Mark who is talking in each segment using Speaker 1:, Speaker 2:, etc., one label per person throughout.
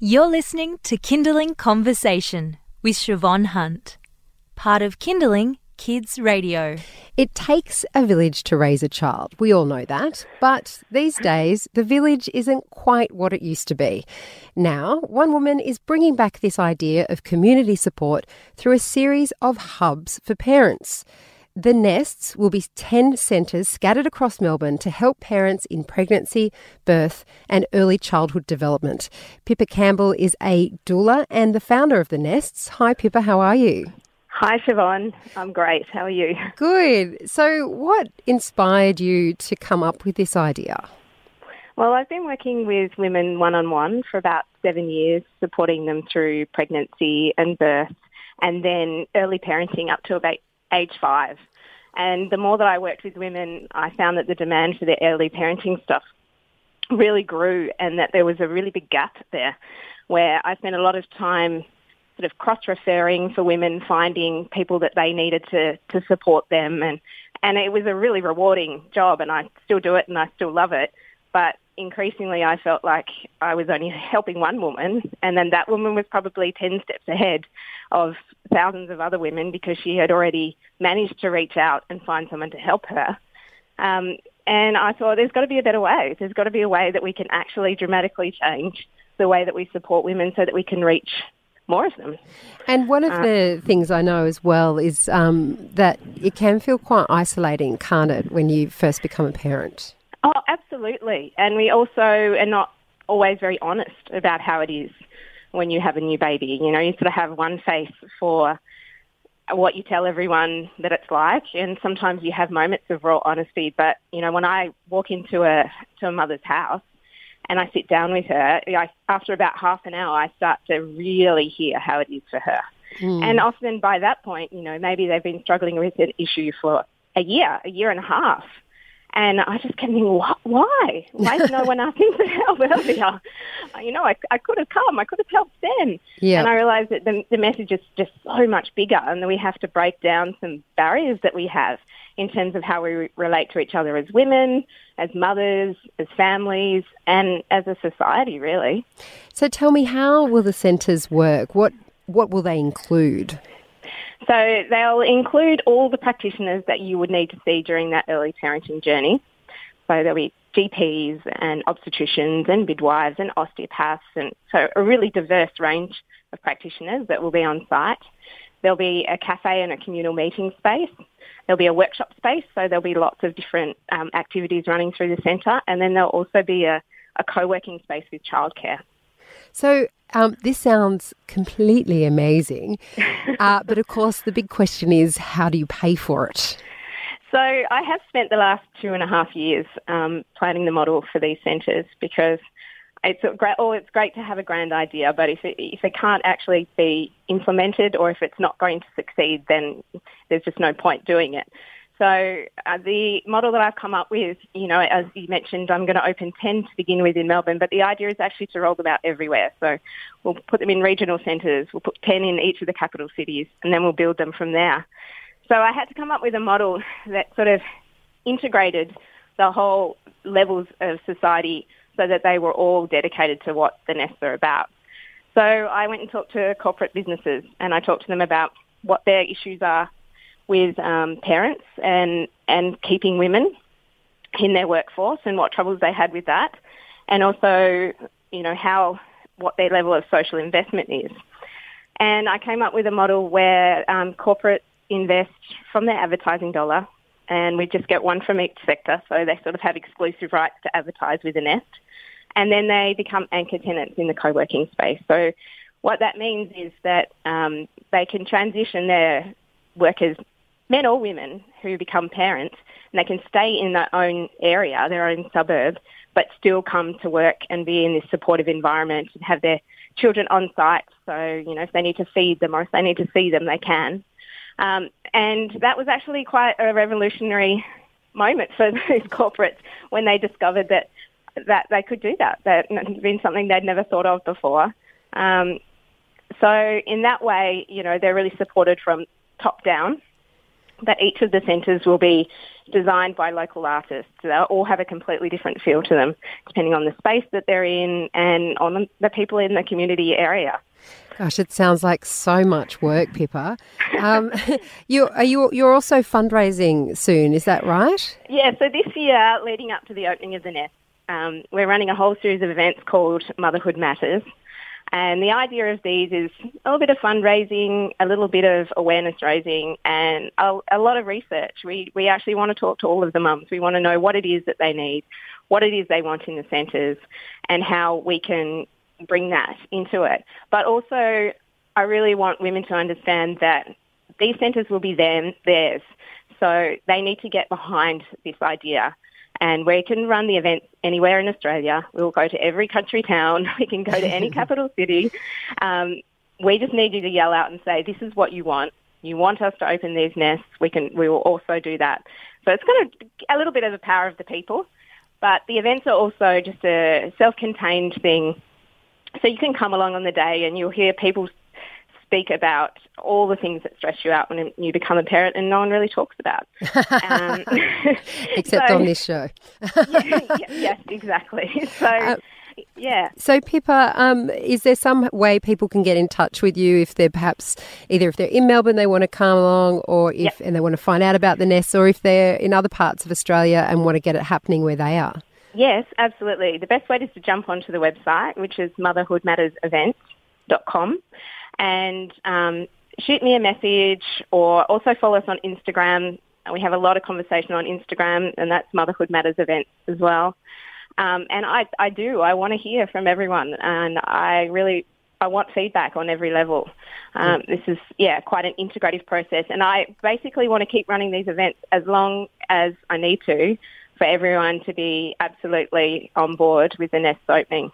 Speaker 1: You're listening to Kindling Conversation with Siobhan Hunt, part of Kindling Kids Radio.
Speaker 2: It takes a village to raise a child. We all know that. But these days, the village isn't quite what it used to be. Now, one woman is bringing back this idea of community support through a series of hubs for parents. The Nests will be 10 centres scattered across Melbourne to help parents in pregnancy, birth, and early childhood development. Pippa Campbell is a doula and the founder of The Nests. Hi, Pippa, how are you?
Speaker 3: Hi, Siobhan. I'm great. How are you?
Speaker 2: Good. So, what inspired you to come up with this idea?
Speaker 3: Well, I've been working with women one on one for about seven years, supporting them through pregnancy and birth, and then early parenting up to about age five. And the more that I worked with women, I found that the demand for their early parenting stuff really grew and that there was a really big gap there where I spent a lot of time sort of cross-referring for women, finding people that they needed to, to support them. And, and it was a really rewarding job and I still do it and I still love it. But increasingly I felt like I was only helping one woman and then that woman was probably 10 steps ahead of thousands of other women because she had already managed to reach out and find someone to help her. Um, and I thought there's got to be a better way. There's got to be a way that we can actually dramatically change the way that we support women so that we can reach more of them.
Speaker 2: And one of uh, the things I know as well is um, that it can feel quite isolating, can't it, when you first become a parent?
Speaker 3: Absolutely. And we also are not always very honest about how it is when you have a new baby. You know, you sort of have one face for what you tell everyone that it's like, and sometimes you have moments of raw honesty. But you know, when I walk into a to a mother's house and I sit down with her, I, after about half an hour, I start to really hear how it is for her. Mm. And often by that point, you know, maybe they've been struggling with an issue for a year, a year and a half. And I just kept thinking, what, why? Why is no one asking for help earlier? Uh, you know, I, I could have come. I could have helped then. Yeah. And I realized that the, the message is just so much bigger and that we have to break down some barriers that we have in terms of how we relate to each other as women, as mothers, as families, and as a society, really.
Speaker 2: So tell me, how will the centres work? What, what will they include?
Speaker 3: So they'll include all the practitioners that you would need to see during that early parenting journey. So there'll be GPs and obstetricians and midwives and osteopaths and so a really diverse range of practitioners that will be on site. There'll be a cafe and a communal meeting space. There'll be a workshop space, so there'll be lots of different um, activities running through the centre. And then there'll also be a, a co-working space with childcare.
Speaker 2: So um, this sounds completely amazing. Uh, but of course, the big question is how do you pay for it?
Speaker 3: So I have spent the last two and a half years um, planning the model for these centres because it's great. Oh, it's great to have a grand idea, but if it, if it can't actually be implemented or if it's not going to succeed, then there's just no point doing it. So uh, the model that I've come up with, you know, as you mentioned, I'm going to open 10 to begin with in Melbourne, but the idea is actually to roll them out everywhere. So we'll put them in regional centres, we'll put 10 in each of the capital cities, and then we'll build them from there. So I had to come up with a model that sort of integrated the whole levels of society so that they were all dedicated to what the nests are about. So I went and talked to corporate businesses and I talked to them about what their issues are with um, parents and and keeping women in their workforce and what troubles they had with that, and also you know how what their level of social investment is. And I came up with a model where um, corporate invest from their advertising dollar, and we just get one from each sector, so they sort of have exclusive rights to advertise with a nest, and then they become anchor tenants in the co-working space. So what that means is that um, they can transition their workers men or women who become parents, and they can stay in their own area, their own suburb, but still come to work and be in this supportive environment and have their children on site. So, you know, if they need to feed them or if they need to see them, they can. Um, and that was actually quite a revolutionary moment for those corporates when they discovered that that they could do that. That had been something they'd never thought of before. Um, so in that way, you know, they're really supported from top down that each of the centres will be designed by local artists. They'll all have a completely different feel to them, depending on the space that they're in and on the people in the community area.
Speaker 2: Gosh, it sounds like so much work, Pippa. Um, you are you you're also fundraising soon, is that right?
Speaker 3: Yeah. So this year, leading up to the opening of the nest, um, we're running a whole series of events called Motherhood Matters. And the idea of these is a little bit of fundraising, a little bit of awareness raising, and a, a, lot of research. We, we actually want to talk to all of the mums. We want to know what it is that they need, what it is they want in the centres, and how we can bring that into it. But also, I really want women to understand that these centres will be them, theirs. So they need to get behind this idea. And we can run the event anywhere in Australia. We'll go to every country town. We can go to any capital city. Um, we just need you to yell out and say, this is what you want. You want us to open these nests. We can. We will also do that. So it's kind of a little bit of the power of the people. But the events are also just a self-contained thing so you can come along on the day and you'll hear people speak about all the things that stress you out when you become a parent and no one really talks about.
Speaker 2: Um, Except so, on this show.
Speaker 3: yeah, yes, exactly. So, uh, yeah.
Speaker 2: So, Pippa, um, is there some way people can get in touch with you if they're perhaps either if they're in Melbourne they want to come along, or if yep. and they want to find out about the nest, or if they're in other parts of Australia and want to get it happening where they are?
Speaker 3: Yes, absolutely. The best way is to jump onto the website, which is motherhoodmattersevents.com, and um, shoot me a message or also follow us on Instagram. We have a lot of conversation on Instagram, and that's Motherhood Matters Events as well. Um, and I, I do. I want to hear from everyone, and I really I want feedback on every level. Um, this is, yeah, quite an integrative process. And I basically want to keep running these events as long as I need to for everyone to be absolutely on board with the nest opening.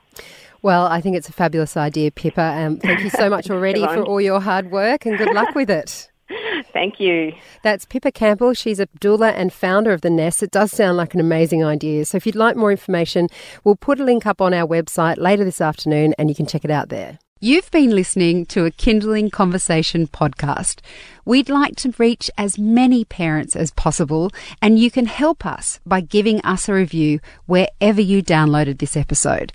Speaker 2: Well, I think it's a fabulous idea, Pippa. Um, thank you so much already for all your hard work and good luck with it.
Speaker 3: Thank you.
Speaker 2: That's Pippa Campbell. She's a doula and founder of The Nest. It does sound like an amazing idea. So if you'd like more information, we'll put a link up on our website later this afternoon and you can check it out there. You've been listening to a Kindling Conversation podcast. We'd like to reach as many parents as possible, and you can help us by giving us a review wherever you downloaded this episode.